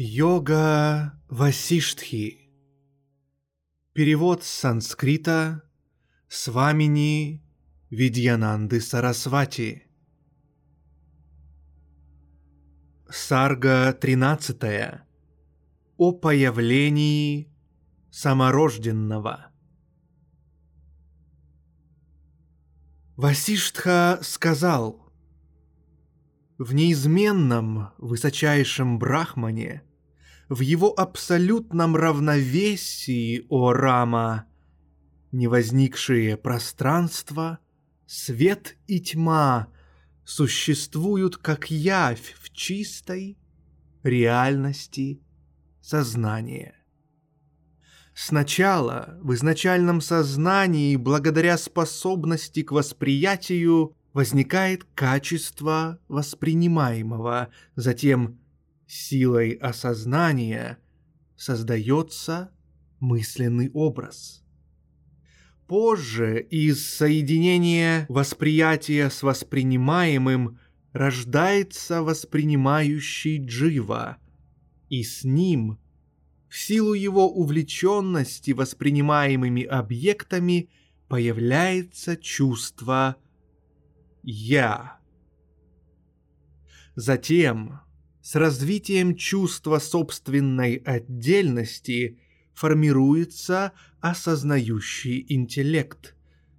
Йога Васиштхи. Перевод с санскрита Свамини Видьянанды Сарасвати. Сарга 13. О появлении саморожденного. Васиштха сказал, «В неизменном высочайшем брахмане, в его абсолютном равновесии, о Рама, не возникшие пространство, свет и тьма существуют как явь в чистой реальности сознания. Сначала в изначальном сознании, благодаря способности к восприятию, возникает качество воспринимаемого, затем силой осознания создается мысленный образ. Позже из соединения восприятия с воспринимаемым рождается воспринимающий джива, и с ним – в силу его увлеченности воспринимаемыми объектами появляется чувство «я». Затем, с развитием чувства собственной отдельности, формируется осознающий интеллект,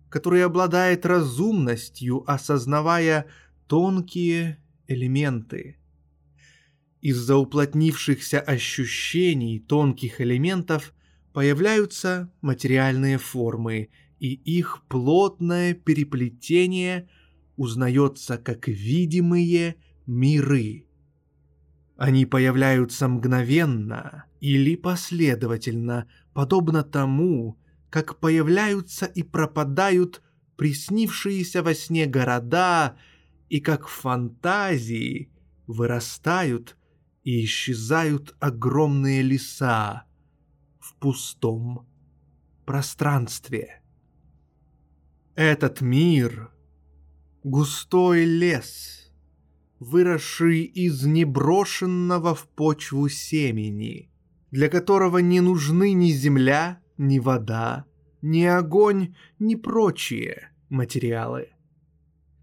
который обладает разумностью, осознавая тонкие элементы – из-за уплотнившихся ощущений тонких элементов появляются материальные формы, и их плотное переплетение узнается как видимые миры. Они появляются мгновенно или последовательно, подобно тому, как появляются и пропадают приснившиеся во сне города, и как в фантазии вырастают и исчезают огромные леса в пустом пространстве. Этот мир — густой лес, выросший из неброшенного в почву семени, для которого не нужны ни земля, ни вода, ни огонь, ни прочие материалы.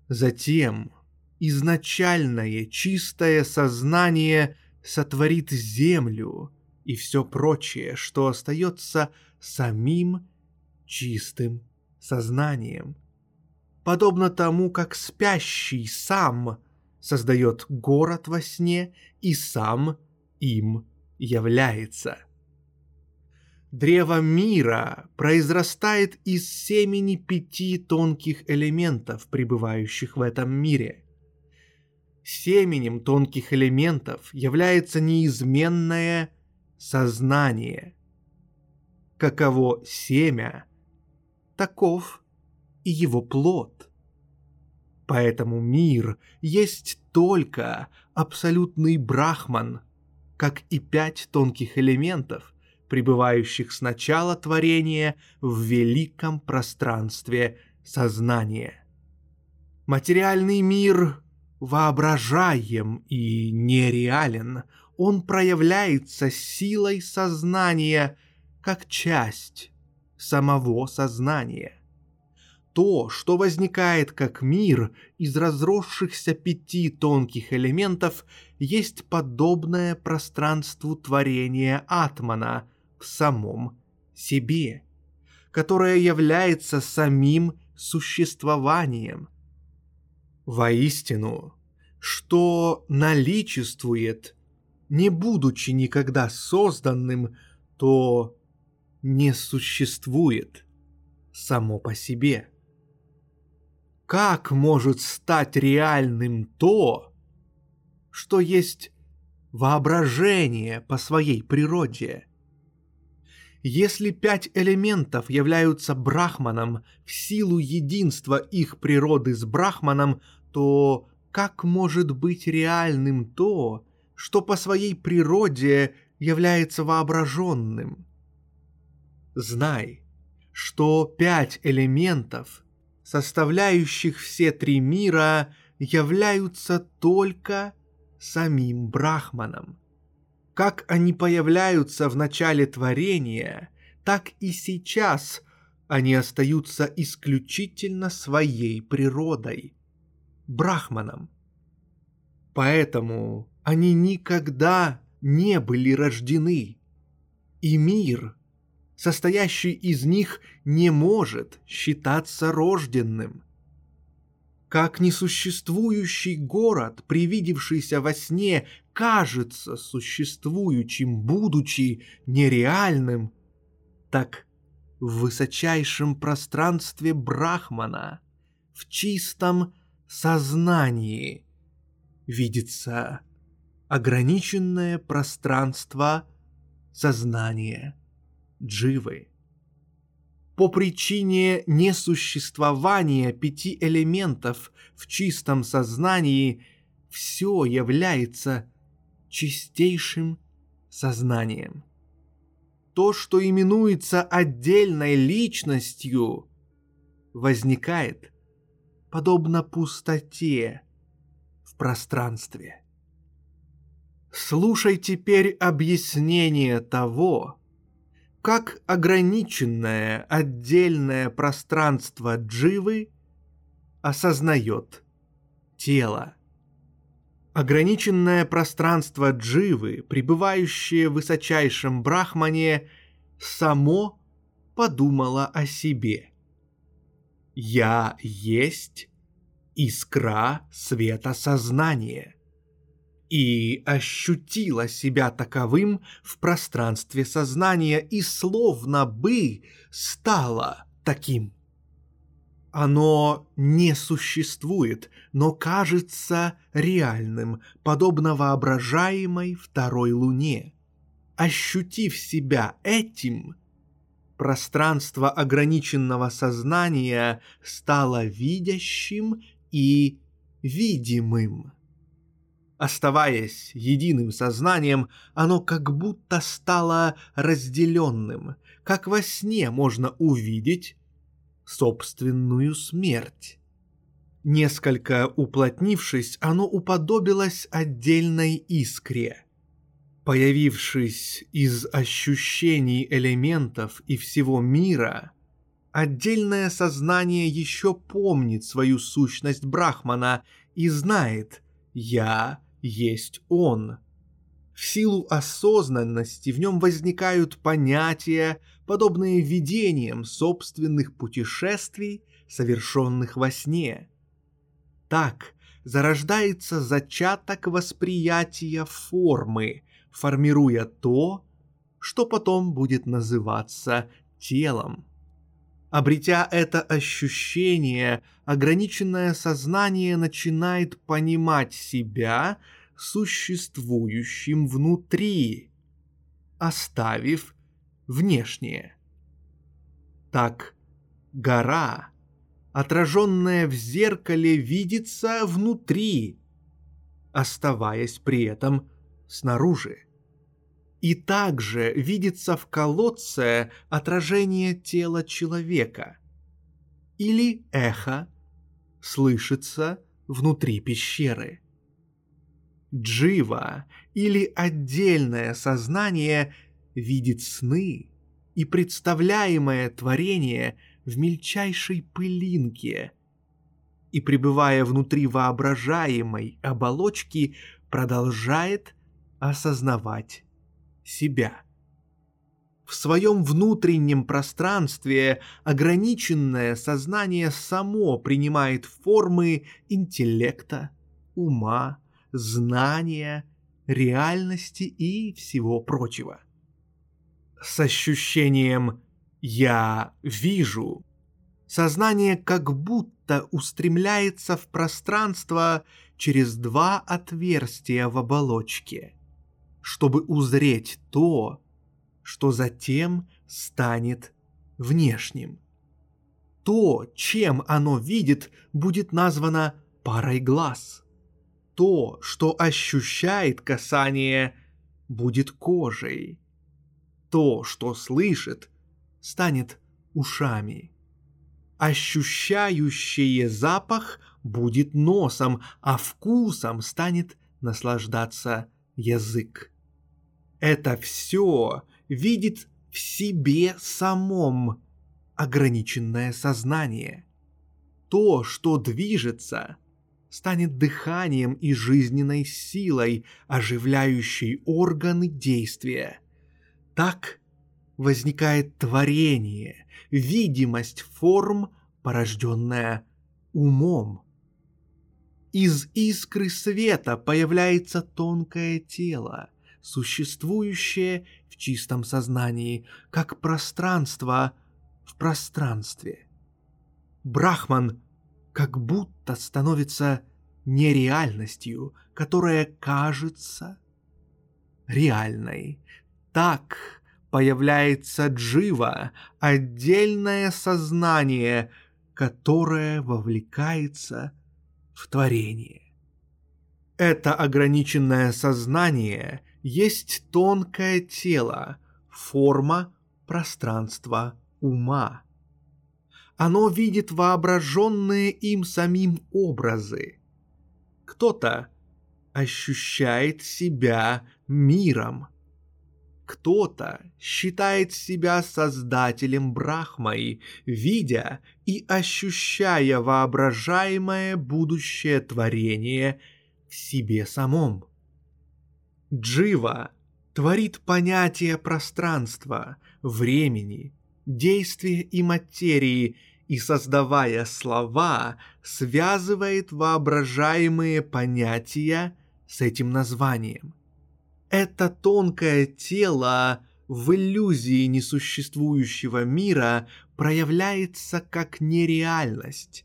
Затем изначальное чистое сознание сотворит землю и все прочее, что остается самим чистым сознанием. Подобно тому, как спящий сам создает город во сне и сам им является. Древо мира произрастает из семени пяти тонких элементов, пребывающих в этом мире – семенем тонких элементов является неизменное сознание. Каково семя, таков и его плод. Поэтому мир есть только абсолютный брахман, как и пять тонких элементов, пребывающих с начала творения в великом пространстве сознания. Материальный мир воображаем и нереален, он проявляется силой сознания как часть самого сознания. То, что возникает как мир из разросшихся пяти тонких элементов, есть подобное пространству творения Атмана в самом себе, которое является самим существованием – Воистину, что наличествует, не будучи никогда созданным, то не существует само по себе. Как может стать реальным то, что есть воображение по своей природе? Если пять элементов являются брахманом в силу единства их природы с брахманом, то как может быть реальным то, что по своей природе является воображенным? Знай, что пять элементов, составляющих все три мира, являются только самим Брахманом. Как они появляются в начале творения, так и сейчас они остаются исключительно своей природой, Брахманом. Поэтому они никогда не были рождены, и мир – состоящий из них, не может считаться рожденным. Как несуществующий город, привидевшийся во сне, кажется существующим, будучи нереальным, так в высочайшем пространстве Брахмана, в чистом сознании, видится ограниченное пространство сознания дживы. По причине несуществования пяти элементов в чистом сознании все является чистейшим сознанием. То, что именуется отдельной личностью, возникает подобно пустоте в пространстве. Слушай теперь объяснение того, как ограниченное отдельное пространство дживы осознает тело. Ограниченное пространство дживы, пребывающее в высочайшем брахмане, само подумало о себе. «Я есть искра света сознания» и ощутила себя таковым в пространстве сознания и словно бы стала таким. Оно не существует, но кажется реальным, подобно воображаемой второй луне. Ощутив себя этим, пространство ограниченного сознания стало видящим и видимым. Оставаясь единым сознанием, оно как будто стало разделенным, как во сне можно увидеть собственную смерть. Несколько уплотнившись, оно уподобилось отдельной искре. Появившись из ощущений элементов и всего мира, отдельное сознание еще помнит свою сущность Брахмана и знает «я есть Он. В силу осознанности в нем возникают понятия, подобные видениям собственных путешествий, совершенных во сне. Так зарождается зачаток восприятия формы, формируя то, что потом будет называться телом. Обретя это ощущение, ограниченное сознание начинает понимать себя существующим внутри, оставив внешнее. Так гора, отраженная в зеркале, видится внутри, оставаясь при этом снаружи и также видится в колодце отражение тела человека. Или эхо слышится внутри пещеры. Джива или отдельное сознание видит сны и представляемое творение в мельчайшей пылинке и, пребывая внутри воображаемой оболочки, продолжает осознавать себя. В своем внутреннем пространстве ограниченное сознание само принимает формы интеллекта, ума, знания, реальности и всего прочего. С ощущением «я вижу» Сознание как будто устремляется в пространство через два отверстия в оболочке, чтобы узреть то, что затем станет внешним. То, чем оно видит, будет названо парой глаз. То, что ощущает касание, будет кожей. То, что слышит, станет ушами. Ощущающее запах будет носом, а вкусом станет наслаждаться язык. Это все видит в себе самом ограниченное сознание. То, что движется, станет дыханием и жизненной силой, оживляющей органы действия. Так возникает творение, видимость форм, порожденная умом. Из искры света появляется тонкое тело, существующее в чистом сознании, как пространство в пространстве. Брахман как будто становится нереальностью, которая кажется реальной. Так появляется джива, отдельное сознание, которое вовлекается в творение. Это ограниченное сознание есть тонкое тело, форма пространства ума. Оно видит воображенные им самим образы. Кто-то ощущает себя миром. Кто-то считает себя создателем Брахмой, видя и ощущая воображаемое будущее творение в себе самом. Джива творит понятие пространства, времени, действия и материи и, создавая слова, связывает воображаемые понятия с этим названием. Это тонкое тело в иллюзии несуществующего мира проявляется как нереальность,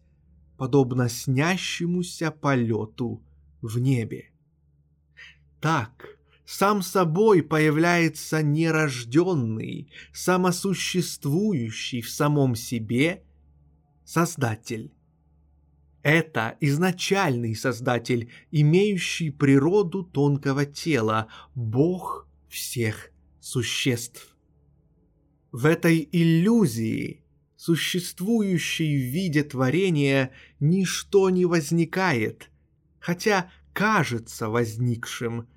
подобно снящемуся полету в небе. Так, сам собой появляется нерожденный, самосуществующий в самом себе Создатель. Это изначальный Создатель, имеющий природу тонкого тела, Бог всех существ. В этой иллюзии, существующей в виде творения, ничто не возникает, хотя кажется возникшим.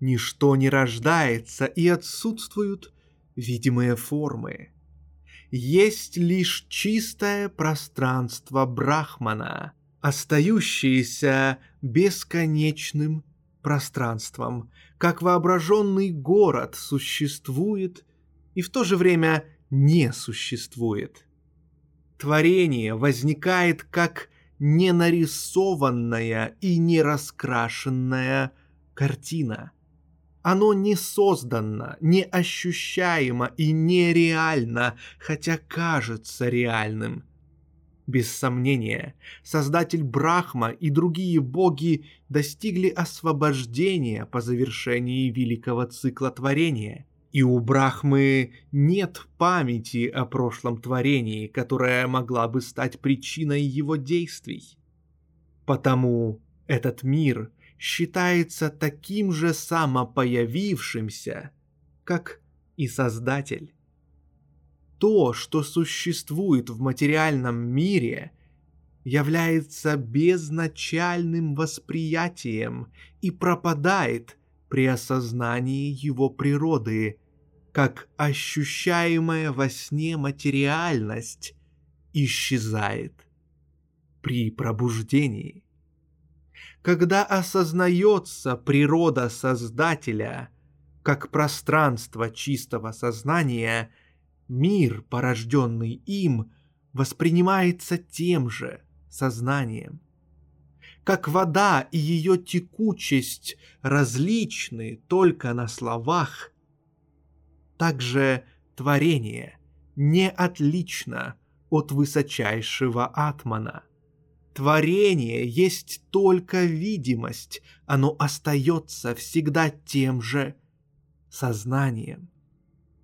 Ничто не рождается и отсутствуют видимые формы. Есть лишь чистое пространство Брахмана, остающееся бесконечным пространством, как воображенный город существует и в то же время не существует. Творение возникает как не нарисованная и не раскрашенная картина. Оно не создано, не ощущаемо и нереально, хотя кажется реальным. Без сомнения, создатель Брахма и другие боги достигли освобождения по завершении великого цикла творения. И у Брахмы нет памяти о прошлом творении, которая могла бы стать причиной его действий. Потому этот мир считается таким же самопоявившимся, как и Создатель. То, что существует в материальном мире, является безначальным восприятием и пропадает при осознании его природы, как ощущаемая во сне материальность исчезает при пробуждении. Когда осознается природа Создателя как пространство чистого сознания, мир, порожденный им, воспринимается тем же сознанием – как вода и ее текучесть различны только на словах, так же творение не отлично от высочайшего атмана. Творение есть только видимость, оно остается всегда тем же сознанием.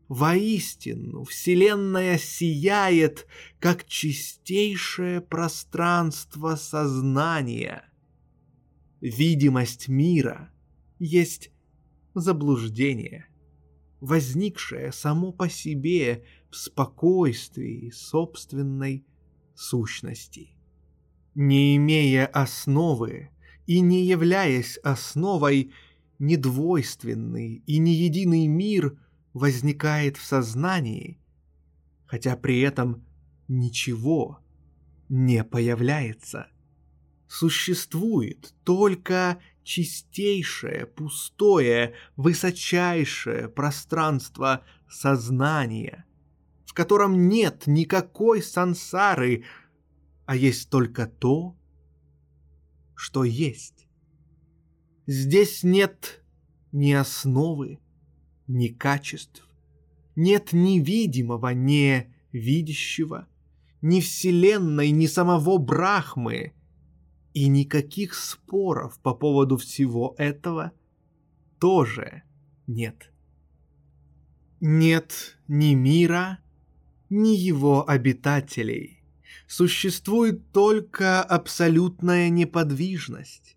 Воистину, Вселенная сияет, как чистейшее пространство сознания. Видимость мира есть заблуждение, возникшее само по себе в спокойствии собственной сущности. Не имея основы и не являясь основой, недвойственный и не единый мир возникает в сознании, хотя при этом ничего не появляется. Существует только чистейшее, пустое, высочайшее пространство сознания, в котором нет никакой сансары, а есть только то, что есть. Здесь нет ни основы, ни качеств, нет ни видимого, ни видящего, ни вселенной, ни самого Брахмы, и никаких споров по поводу всего этого тоже нет. Нет ни мира, ни его обитателей. Существует только абсолютная неподвижность.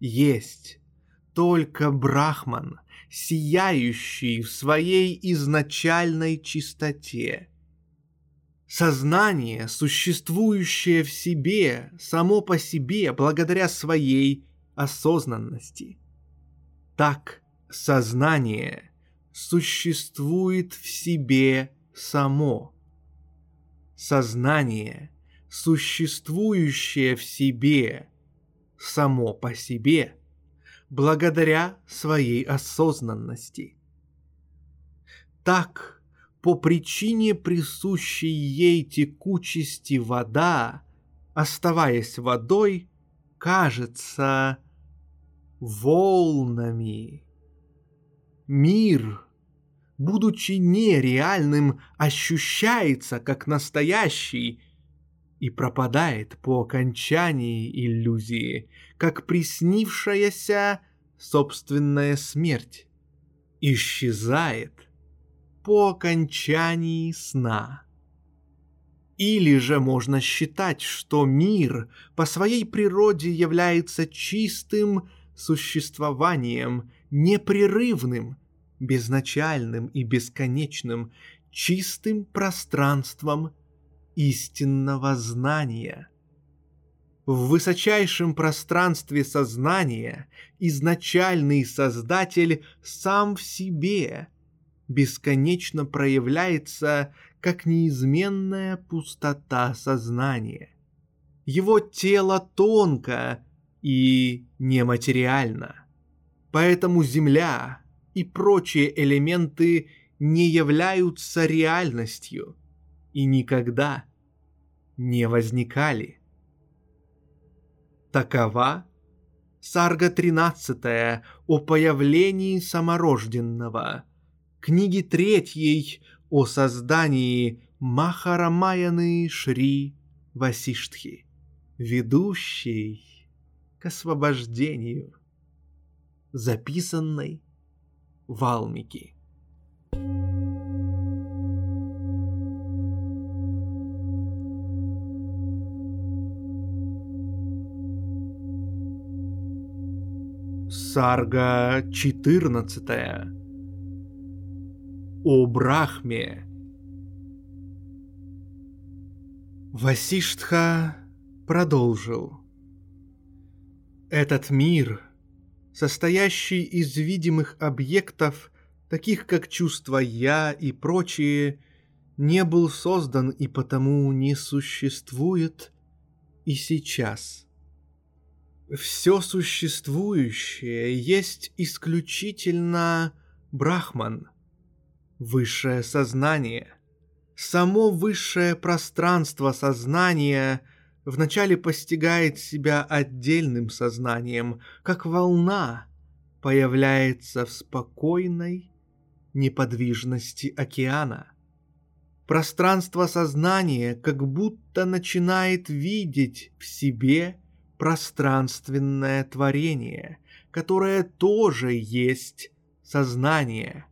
Есть только Брахман, сияющий в своей изначальной чистоте – Сознание, существующее в себе, само по себе, благодаря своей осознанности. Так сознание существует в себе само. Сознание, существующее в себе, само по себе, благодаря своей осознанности. Так по причине присущей ей текучести вода, оставаясь водой, кажется волнами. Мир, будучи нереальным, ощущается как настоящий и пропадает по окончании иллюзии, как приснившаяся собственная смерть. Исчезает – по окончании сна. Или же можно считать, что мир по своей природе является чистым существованием, непрерывным, безначальным и бесконечным, чистым пространством истинного знания. В высочайшем пространстве сознания изначальный Создатель сам в себе бесконечно проявляется как неизменная пустота сознания. Его тело тонко и нематериально. Поэтому Земля и прочие элементы не являются реальностью и никогда не возникали. Такова Сарга 13 о появлении саморожденного – книги третьей о создании Махарамаяны Шри Васиштхи, ведущей к освобождению, записанной Валмики. Сарга 14 о Брахме. Васиштха продолжил. Этот мир, состоящий из видимых объектов, таких как чувство «я» и прочие, не был создан и потому не существует и сейчас. Все существующее есть исключительно Брахман – высшее сознание. Само высшее пространство сознания вначале постигает себя отдельным сознанием, как волна появляется в спокойной неподвижности океана. Пространство сознания как будто начинает видеть в себе пространственное творение, которое тоже есть сознание.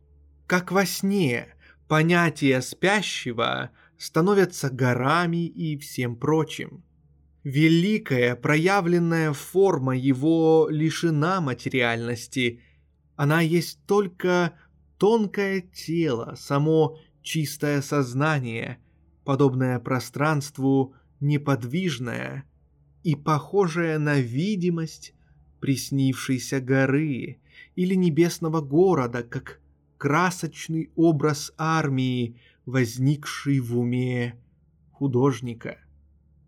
Как во сне понятия спящего становятся горами и всем прочим. Великая проявленная форма его лишена материальности. Она есть только тонкое тело, само чистое сознание, подобное пространству неподвижное и похожее на видимость приснившейся горы или небесного города, как красочный образ армии, возникший в уме художника.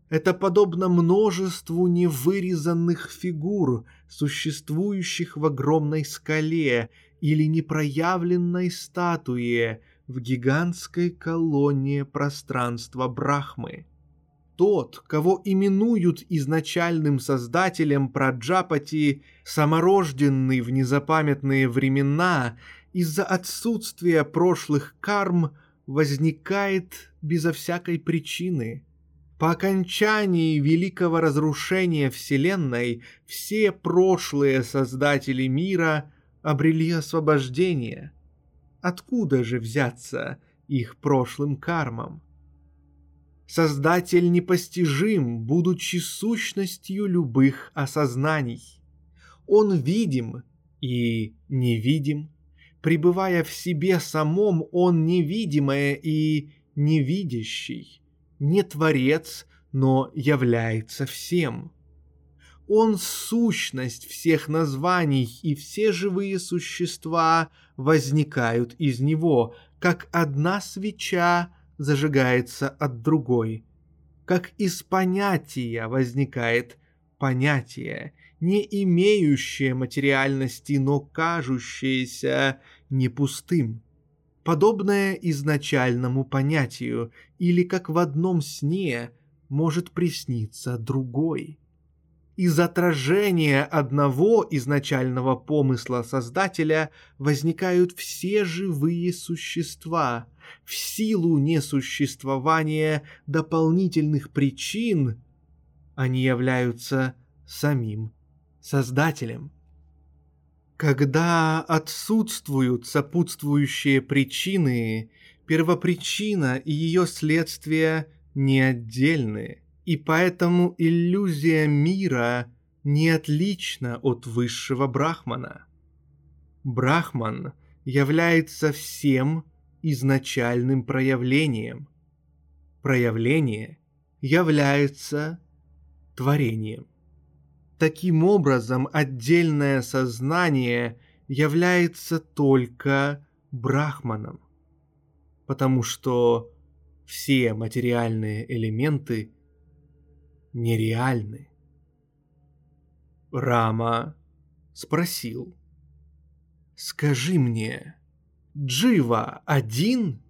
Это подобно множеству невырезанных фигур, существующих в огромной скале или непроявленной статуе в гигантской колонне пространства Брахмы. Тот, кого именуют изначальным создателем Праджапати, саморожденный в незапамятные времена, из-за отсутствия прошлых карм возникает безо всякой причины – по окончании великого разрушения Вселенной все прошлые создатели мира обрели освобождение. Откуда же взяться их прошлым кармам? Создатель непостижим, будучи сущностью любых осознаний. Он видим и невидим. Пребывая в себе самом, он невидимое и невидящий не творец, но является всем. Он сущность всех названий, и все живые существа возникают из него, как одна свеча зажигается от другой, как из понятия возникает понятие, не имеющее материальности, но кажущееся не пустым подобное изначальному понятию, или как в одном сне может присниться другой. Из отражения одного изначального помысла Создателя возникают все живые существа. В силу несуществования дополнительных причин они являются самим Создателем. Когда отсутствуют сопутствующие причины, первопричина и ее следствие не отдельны, и поэтому иллюзия мира не отлична от высшего брахмана. Брахман является всем изначальным проявлением. Проявление является творением. Таким образом, отдельное сознание является только брахманом, потому что все материальные элементы нереальны. Рама спросил, «Скажи мне, Джива один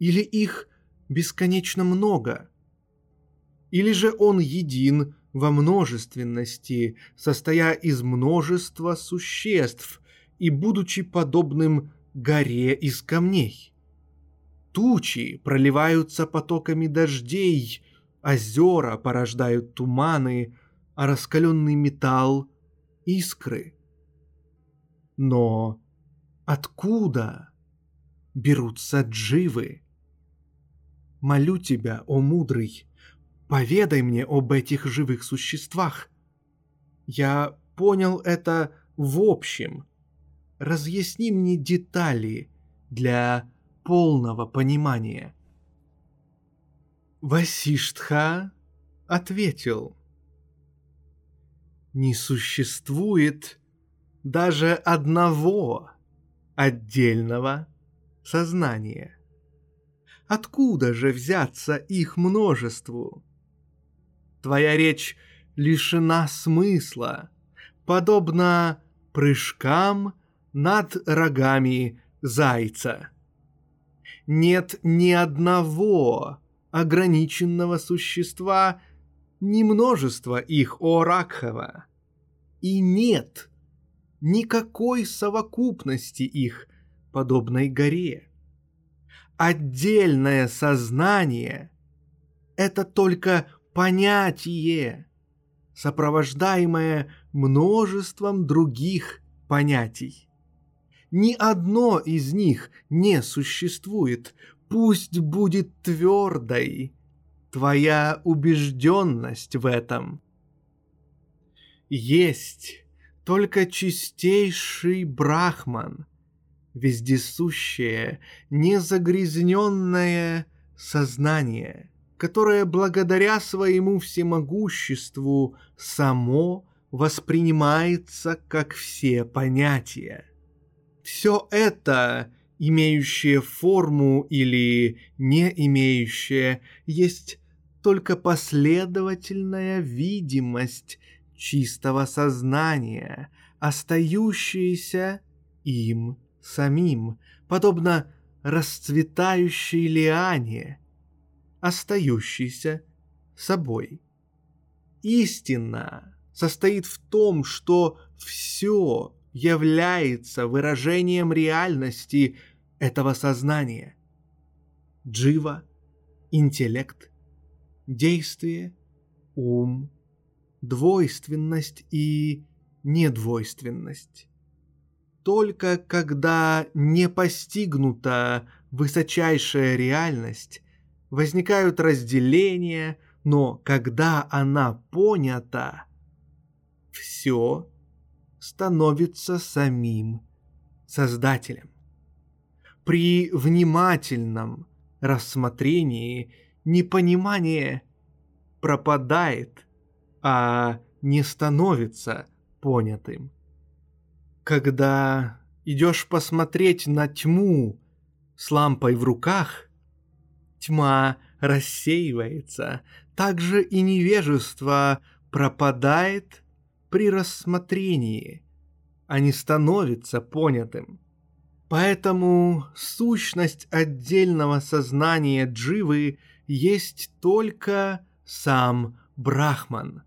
или их бесконечно много? Или же он един во множественности, состоя из множества существ и будучи подобным горе из камней. Тучи проливаются потоками дождей, озера порождают туманы, а раскаленный металл — искры. Но откуда берутся дживы? Молю тебя, о мудрый, Поведай мне об этих живых существах. Я понял это в общем. Разъясни мне детали для полного понимания. Васиштха ответил. Не существует даже одного отдельного сознания. Откуда же взяться их множеству? Твоя речь лишена смысла, подобно прыжкам над рогами зайца. Нет ни одного ограниченного существа, ни множества их, о Ракхава. И нет никакой совокупности их, подобной горе. отдельное сознание — это только понятие, сопровождаемое множеством других понятий. Ни одно из них не существует, пусть будет твердой твоя убежденность в этом. Есть только чистейший брахман, вездесущее, незагрязненное сознание, которое благодаря своему всемогуществу само воспринимается как все понятия. Все это, имеющее форму или не имеющее, есть только последовательная видимость чистого сознания, остающаяся им самим, подобно расцветающей лиане, остающейся собой. Истина состоит в том, что все является выражением реальности этого сознания. Джива, интеллект, действие, ум, двойственность и недвойственность. Только когда не постигнута высочайшая реальность, возникают разделения, но когда она понята, все становится самим Создателем. При внимательном рассмотрении непонимание пропадает, а не становится понятым. Когда идешь посмотреть на тьму с лампой в руках, тьма рассеивается, также и невежество пропадает при рассмотрении, а не становится понятым. Поэтому сущность отдельного сознания дживы есть только сам Брахман,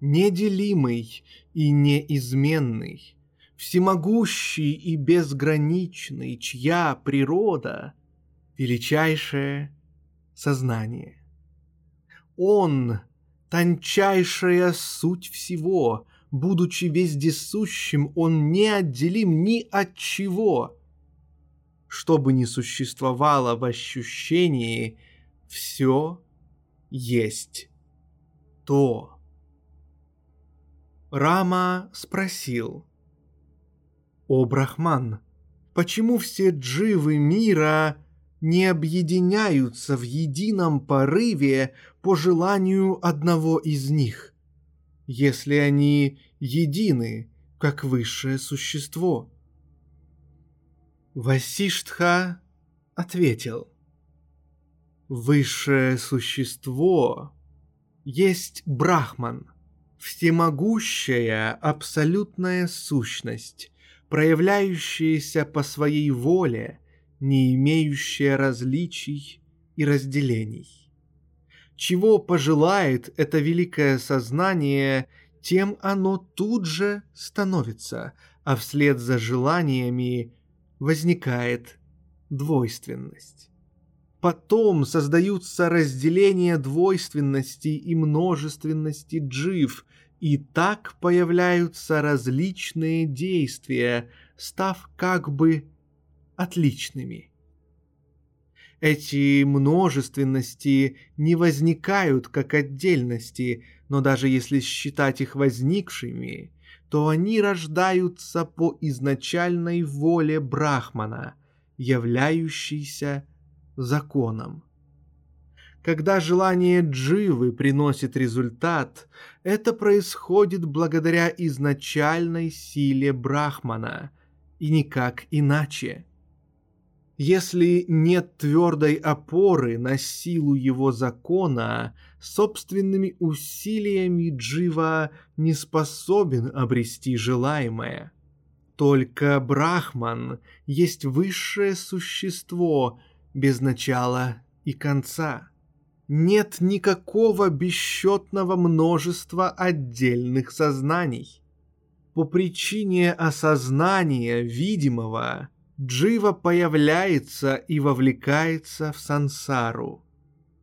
неделимый и неизменный, всемогущий и безграничный, чья природа — величайшее сознание. Он тончайшая суть всего. Будучи вездесущим, он неотделим ни от чего. Что бы ни существовало в ощущении, все есть то. Рама спросил. «О, Брахман, почему все дживы мира не объединяются в едином порыве по желанию одного из них, если они едины, как высшее существо. Васиштха ответил, «Высшее существо есть Брахман, всемогущая абсолютная сущность, проявляющаяся по своей воле – не имеющее различий и разделений. Чего пожелает это великое сознание, тем оно тут же становится, а вслед за желаниями возникает двойственность. Потом создаются разделения двойственности и множественности джив, и так появляются различные действия, став как бы отличными. Эти множественности не возникают как отдельности, но даже если считать их возникшими, то они рождаются по изначальной воле Брахмана, являющейся законом. Когда желание дживы приносит результат, это происходит благодаря изначальной силе Брахмана, и никак иначе. Если нет твердой опоры на силу его закона, собственными усилиями Джива не способен обрести желаемое. Только Брахман есть высшее существо без начала и конца. Нет никакого бесчетного множества отдельных сознаний. По причине осознания видимого – Джива появляется и вовлекается в сансару.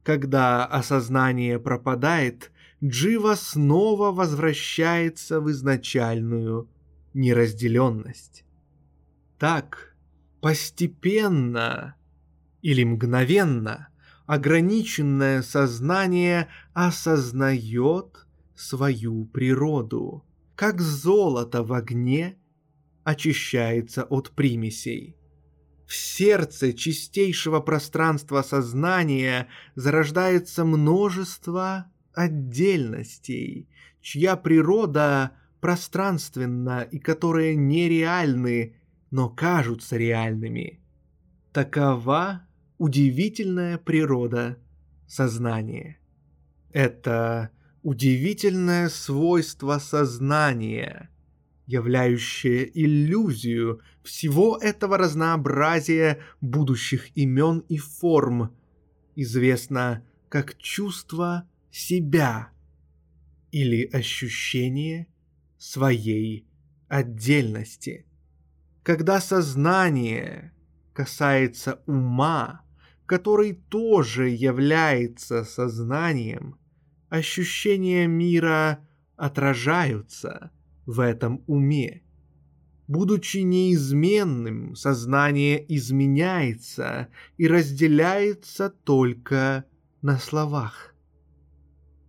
Когда осознание пропадает, Джива снова возвращается в изначальную неразделенность. Так, постепенно или мгновенно ограниченное сознание осознает свою природу, как золото в огне очищается от примесей. В сердце чистейшего пространства сознания зарождается множество отдельностей, чья природа пространственна и которые нереальны, но кажутся реальными. Такова удивительная природа сознания. Это удивительное свойство сознания, являющее иллюзию всего этого разнообразия будущих имен и форм, известно как чувство себя или ощущение своей отдельности. Когда сознание касается ума, который тоже является сознанием, ощущения мира отражаются в этом уме. Будучи неизменным, сознание изменяется и разделяется только на словах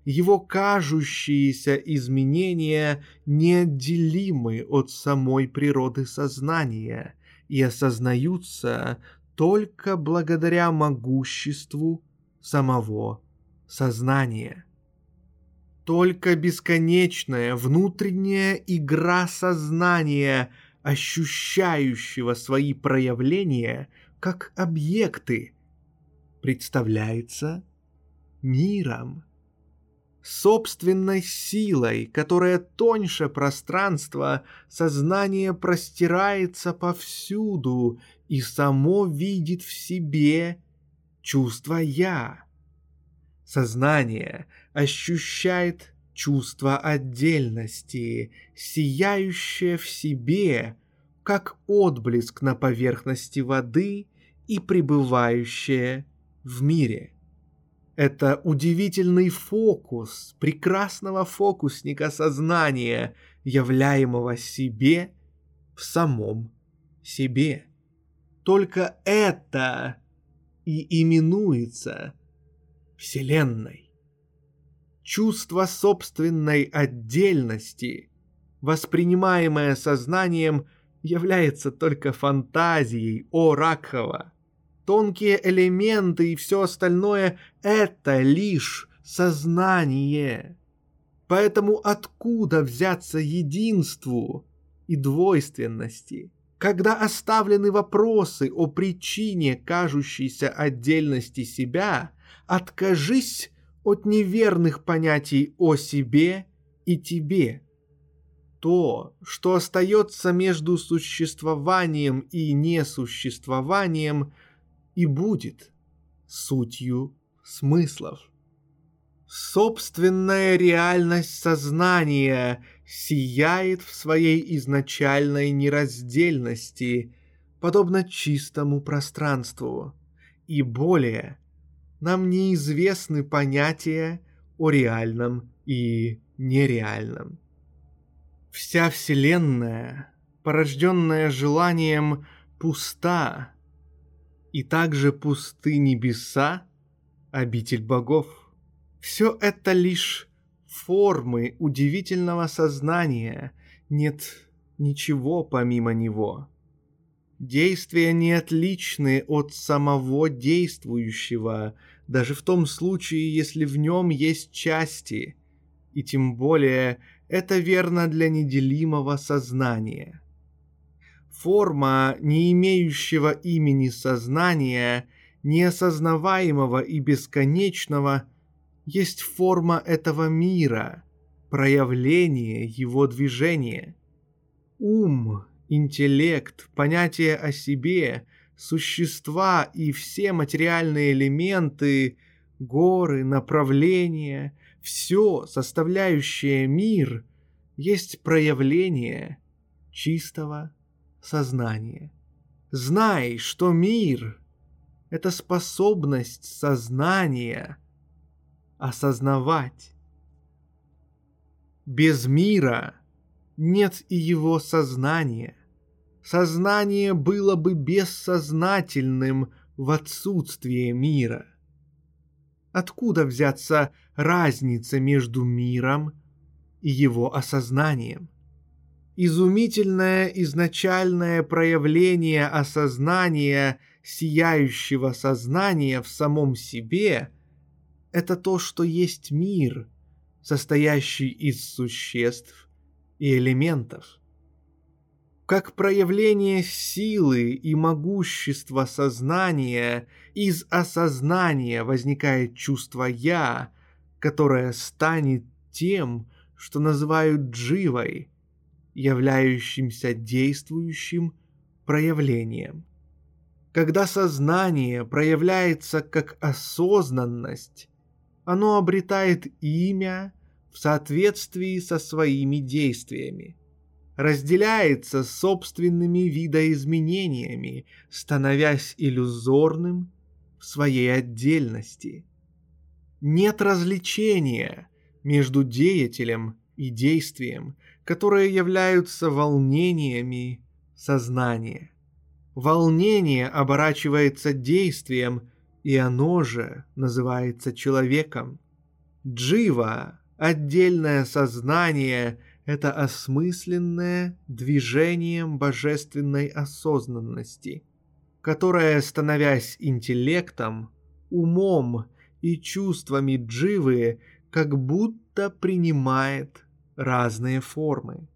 его кажущиеся изменения неотделимы от самой природы сознания и осознаются только благодаря могуществу самого сознания. Только бесконечная внутренняя игра сознания, ощущающего свои проявления как объекты, представляется миром собственной силой, которая тоньше пространства, сознание простирается повсюду и само видит в себе чувство «я». Сознание ощущает чувство отдельности, сияющее в себе, как отблеск на поверхности воды и пребывающее в мире. Это удивительный фокус прекрасного фокусника сознания, являемого себе в самом себе. Только это и именуется Вселенной. Чувство собственной отдельности, воспринимаемое сознанием, является только фантазией о Ракхова – тонкие элементы и все остальное — это лишь сознание. Поэтому откуда взяться единству и двойственности? Когда оставлены вопросы о причине кажущейся отдельности себя, откажись от неверных понятий о себе и тебе. То, что остается между существованием и несуществованием – и будет сутью смыслов. Собственная реальность сознания сияет в своей изначальной нераздельности, подобно чистому пространству. И более, нам неизвестны понятия о реальном и нереальном. Вся Вселенная, порожденная желанием, пуста и также пусты небеса, обитель богов. Все это лишь формы удивительного сознания, нет ничего помимо него. Действия не отличны от самого действующего, даже в том случае, если в нем есть части, и тем более это верно для неделимого сознания – Форма не имеющего имени сознания, неосознаваемого и бесконечного, есть форма этого мира, проявление его движения. Ум, интеллект, понятие о себе, существа и все материальные элементы, горы, направления, все, составляющее мир, есть проявление чистого сознание. Знай, что мир — это способность сознания осознавать. Без мира нет и его сознания. Сознание было бы бессознательным в отсутствие мира. Откуда взяться разница между миром и его осознанием? Изумительное изначальное проявление осознания сияющего сознания в самом себе – это то, что есть мир, состоящий из существ и элементов. Как проявление силы и могущества сознания из осознания возникает чувство «я», которое станет тем, что называют дживой, являющимся действующим проявлением. Когда сознание проявляется как осознанность, оно обретает имя в соответствии со своими действиями, разделяется собственными видоизменениями, становясь иллюзорным в своей отдельности. Нет развлечения между деятелем и действием, которые являются волнениями сознания. Волнение оборачивается действием, и оно же называется человеком. Джива, отдельное сознание, это осмысленное движением божественной осознанности, которое, становясь интеллектом, умом и чувствами дживы, как будто принимает разные формы.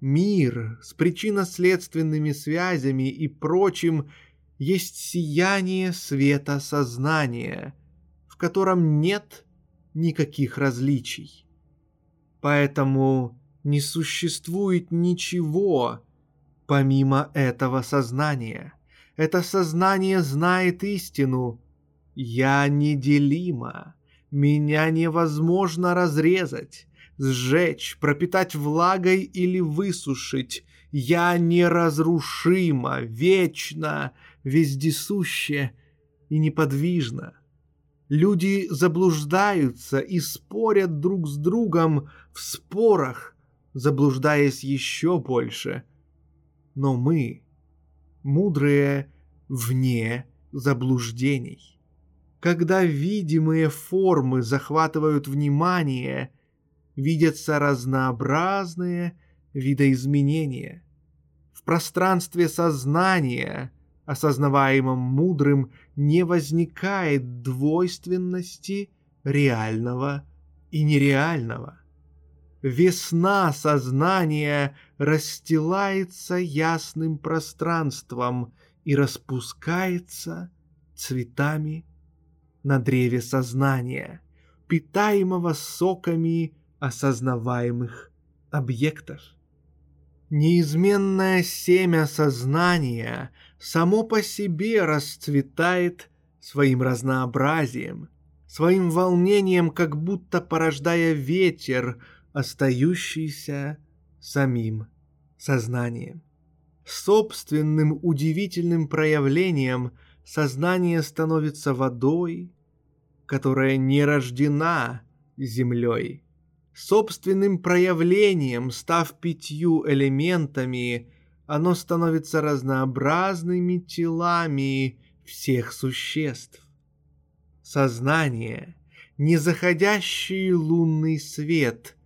Мир с причинно-следственными связями и прочим есть сияние света сознания, в котором нет никаких различий. Поэтому не существует ничего помимо этого сознания. Это сознание знает истину. Я неделима. Меня невозможно разрезать сжечь, пропитать влагой или высушить. Я неразрушима, вечна, вездесуще и неподвижна. Люди заблуждаются и спорят друг с другом в спорах, заблуждаясь еще больше. Но мы, мудрые, вне заблуждений. Когда видимые формы захватывают внимание – видятся разнообразные видоизменения. В пространстве сознания, осознаваемом мудрым, не возникает двойственности реального и нереального. Весна сознания расстилается ясным пространством и распускается цветами на древе сознания, питаемого соками осознаваемых объектов. Неизменное семя сознания само по себе расцветает своим разнообразием, своим волнением, как будто порождая ветер, остающийся самим сознанием. Собственным удивительным проявлением сознание становится водой, которая не рождена землей, собственным проявлением, став пятью элементами, оно становится разнообразными телами всех существ. Сознание, незаходящий лунный свет,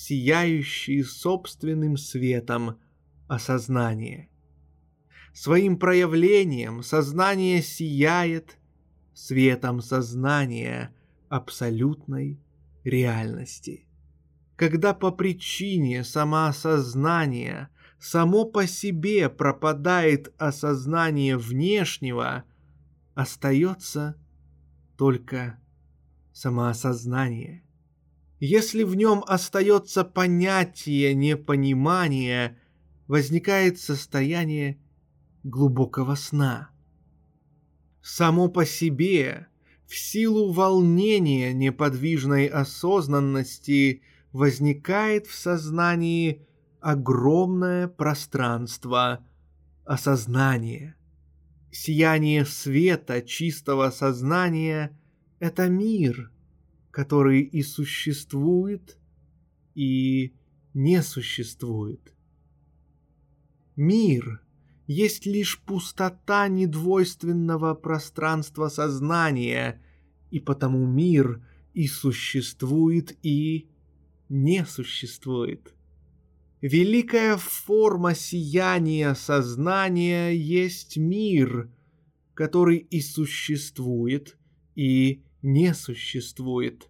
сияющий собственным светом осознания. Своим проявлением сознание сияет светом сознания абсолютной реальности когда по причине самоосознания само по себе пропадает осознание внешнего, остается только самоосознание. Если в нем остается понятие непонимания, возникает состояние глубокого сна. Само по себе, в силу волнения неподвижной осознанности – возникает в сознании огромное пространство осознания. Сияние света чистого сознания — это мир, который и существует, и не существует. Мир есть лишь пустота недвойственного пространства сознания, и потому мир и существует, и не существует. Великая форма сияния сознания есть мир, который и существует, и не существует.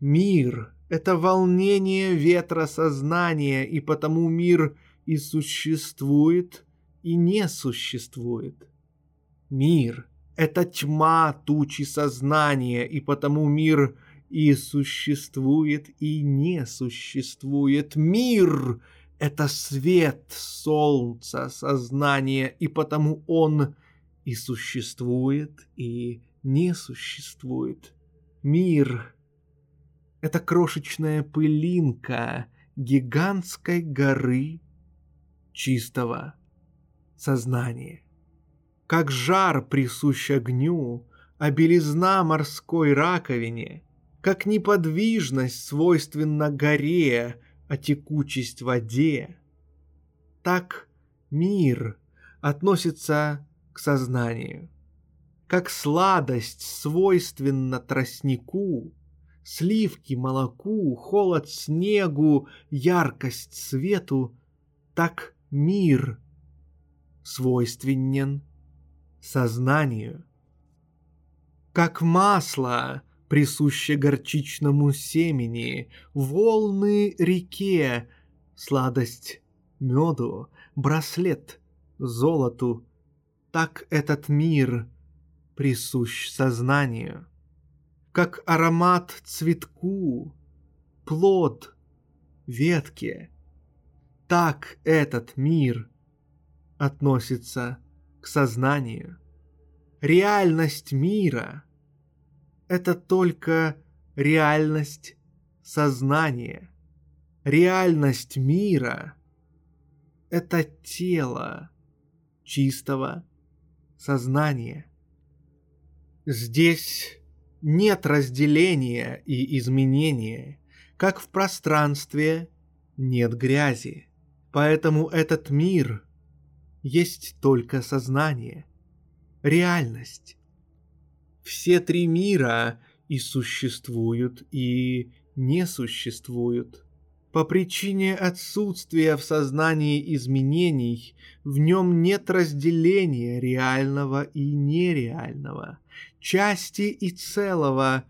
Мир — это волнение ветра сознания, и потому мир и существует, и не существует. Мир — это тьма тучи сознания, и потому мир и существует, и не существует. Мир — это свет солнца сознания, и потому он и существует, и не существует. Мир — это крошечная пылинка гигантской горы чистого сознания. Как жар присущ огню, а белизна морской раковине, как неподвижность свойственна горе, а текучесть воде, так мир относится к сознанию. Как сладость свойственна тростнику, сливки молоку, холод снегу, яркость свету, так мир свойственен сознанию. Как масло, присуще горчичному семени, волны реке, сладость меду, браслет золоту, так этот мир присущ сознанию. Как аромат цветку, плод ветке, так этот мир относится к сознанию. Реальность мира — это только реальность сознания. Реальность мира — это тело чистого сознания. Здесь нет разделения и изменения, как в пространстве нет грязи. Поэтому этот мир есть только сознание, реальность. Все три мира и существуют, и не существуют. По причине отсутствия в сознании изменений в нем нет разделения реального и нереального, части и целого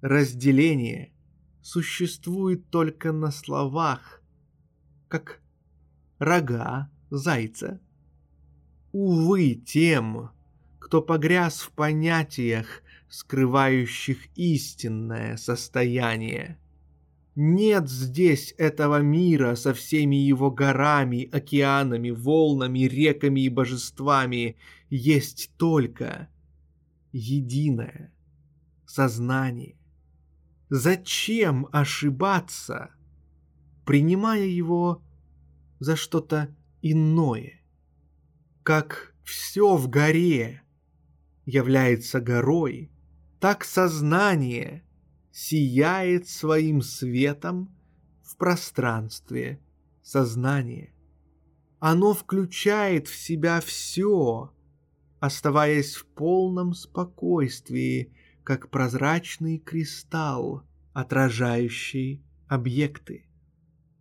разделения существует только на словах, как рога зайца. Увы тем, кто погряз в понятиях, скрывающих истинное состояние. Нет здесь этого мира со всеми его горами, океанами, волнами, реками и божествами. Есть только единое сознание. Зачем ошибаться, принимая его за что-то иное. Как все в горе является горой, так сознание сияет своим светом в пространстве сознания. Оно включает в себя все, оставаясь в полном спокойствии, как прозрачный кристалл, отражающий объекты.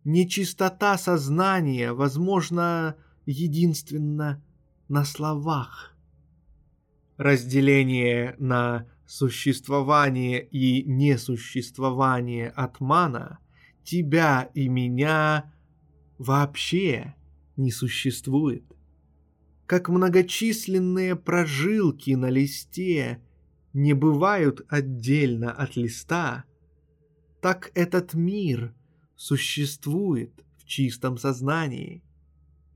Нечистота сознания, возможно, единственно на словах. Разделение на существование и несуществование атмана, тебя и меня вообще не существует. Как многочисленные прожилки на листе не бывают отдельно от листа, так этот мир существует в чистом сознании,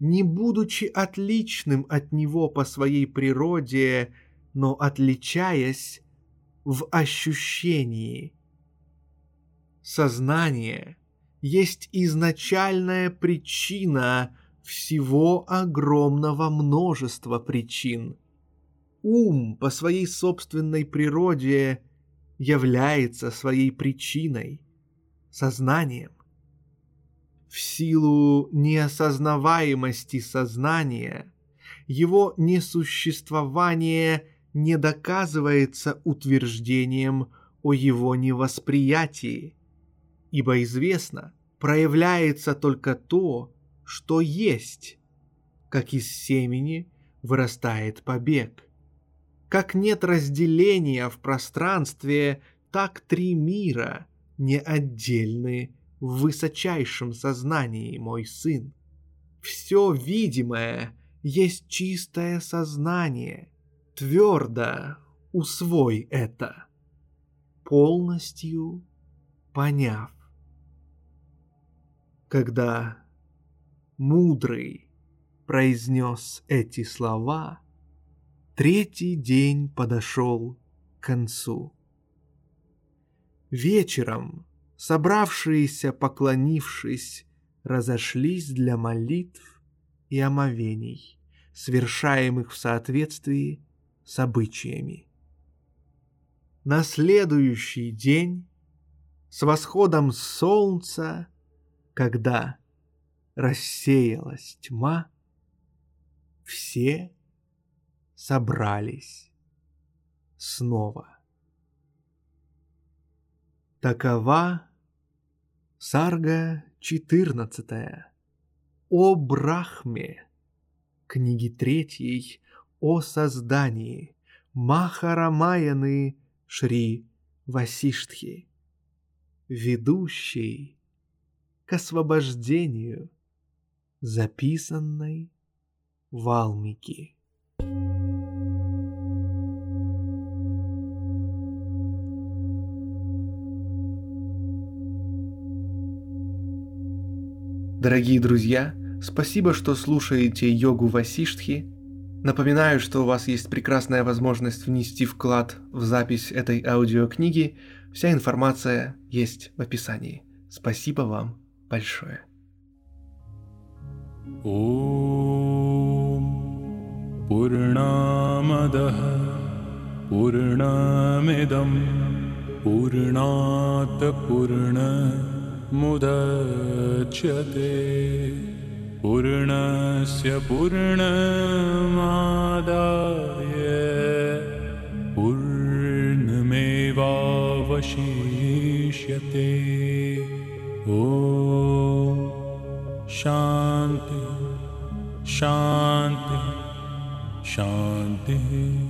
не будучи отличным от него по своей природе, но отличаясь в ощущении. Сознание есть изначальная причина всего огромного множества причин. ум по своей собственной природе является своей причиной, сознанием. В силу неосознаваемости сознания его несуществование не доказывается утверждением о его невосприятии, ибо известно, проявляется только то, что есть, как из семени вырастает побег. Как нет разделения в пространстве, так три мира не отдельны в высочайшем сознании, мой сын. Все видимое есть чистое сознание. Твердо усвой это, полностью поняв. Когда мудрый произнес эти слова, третий день подошел к концу. Вечером собравшиеся, поклонившись, разошлись для молитв и омовений, совершаемых в соответствии с обычаями. На следующий день, с восходом солнца, когда рассеялась тьма, все собрались снова. Такова Сарга 14. О Брахме. Книги третьей о создании Махарамаяны Шри Васиштхи. Ведущий к освобождению записанной Валмики. Дорогие друзья, спасибо, что слушаете йогу Васиштхи. Напоминаю, что у вас есть прекрасная возможность внести вклад в запись этой аудиокниги. Вся информация есть в описании. Спасибо вам большое. ॐ पूर्णामदः पूर्णमिदं पूर्णात् पूर्णमुदच्यते पूर्णस्य पूर्णमादाय पूर्णमेवावशिष्यते। ॐ शान्ति शान्ति शान्तिः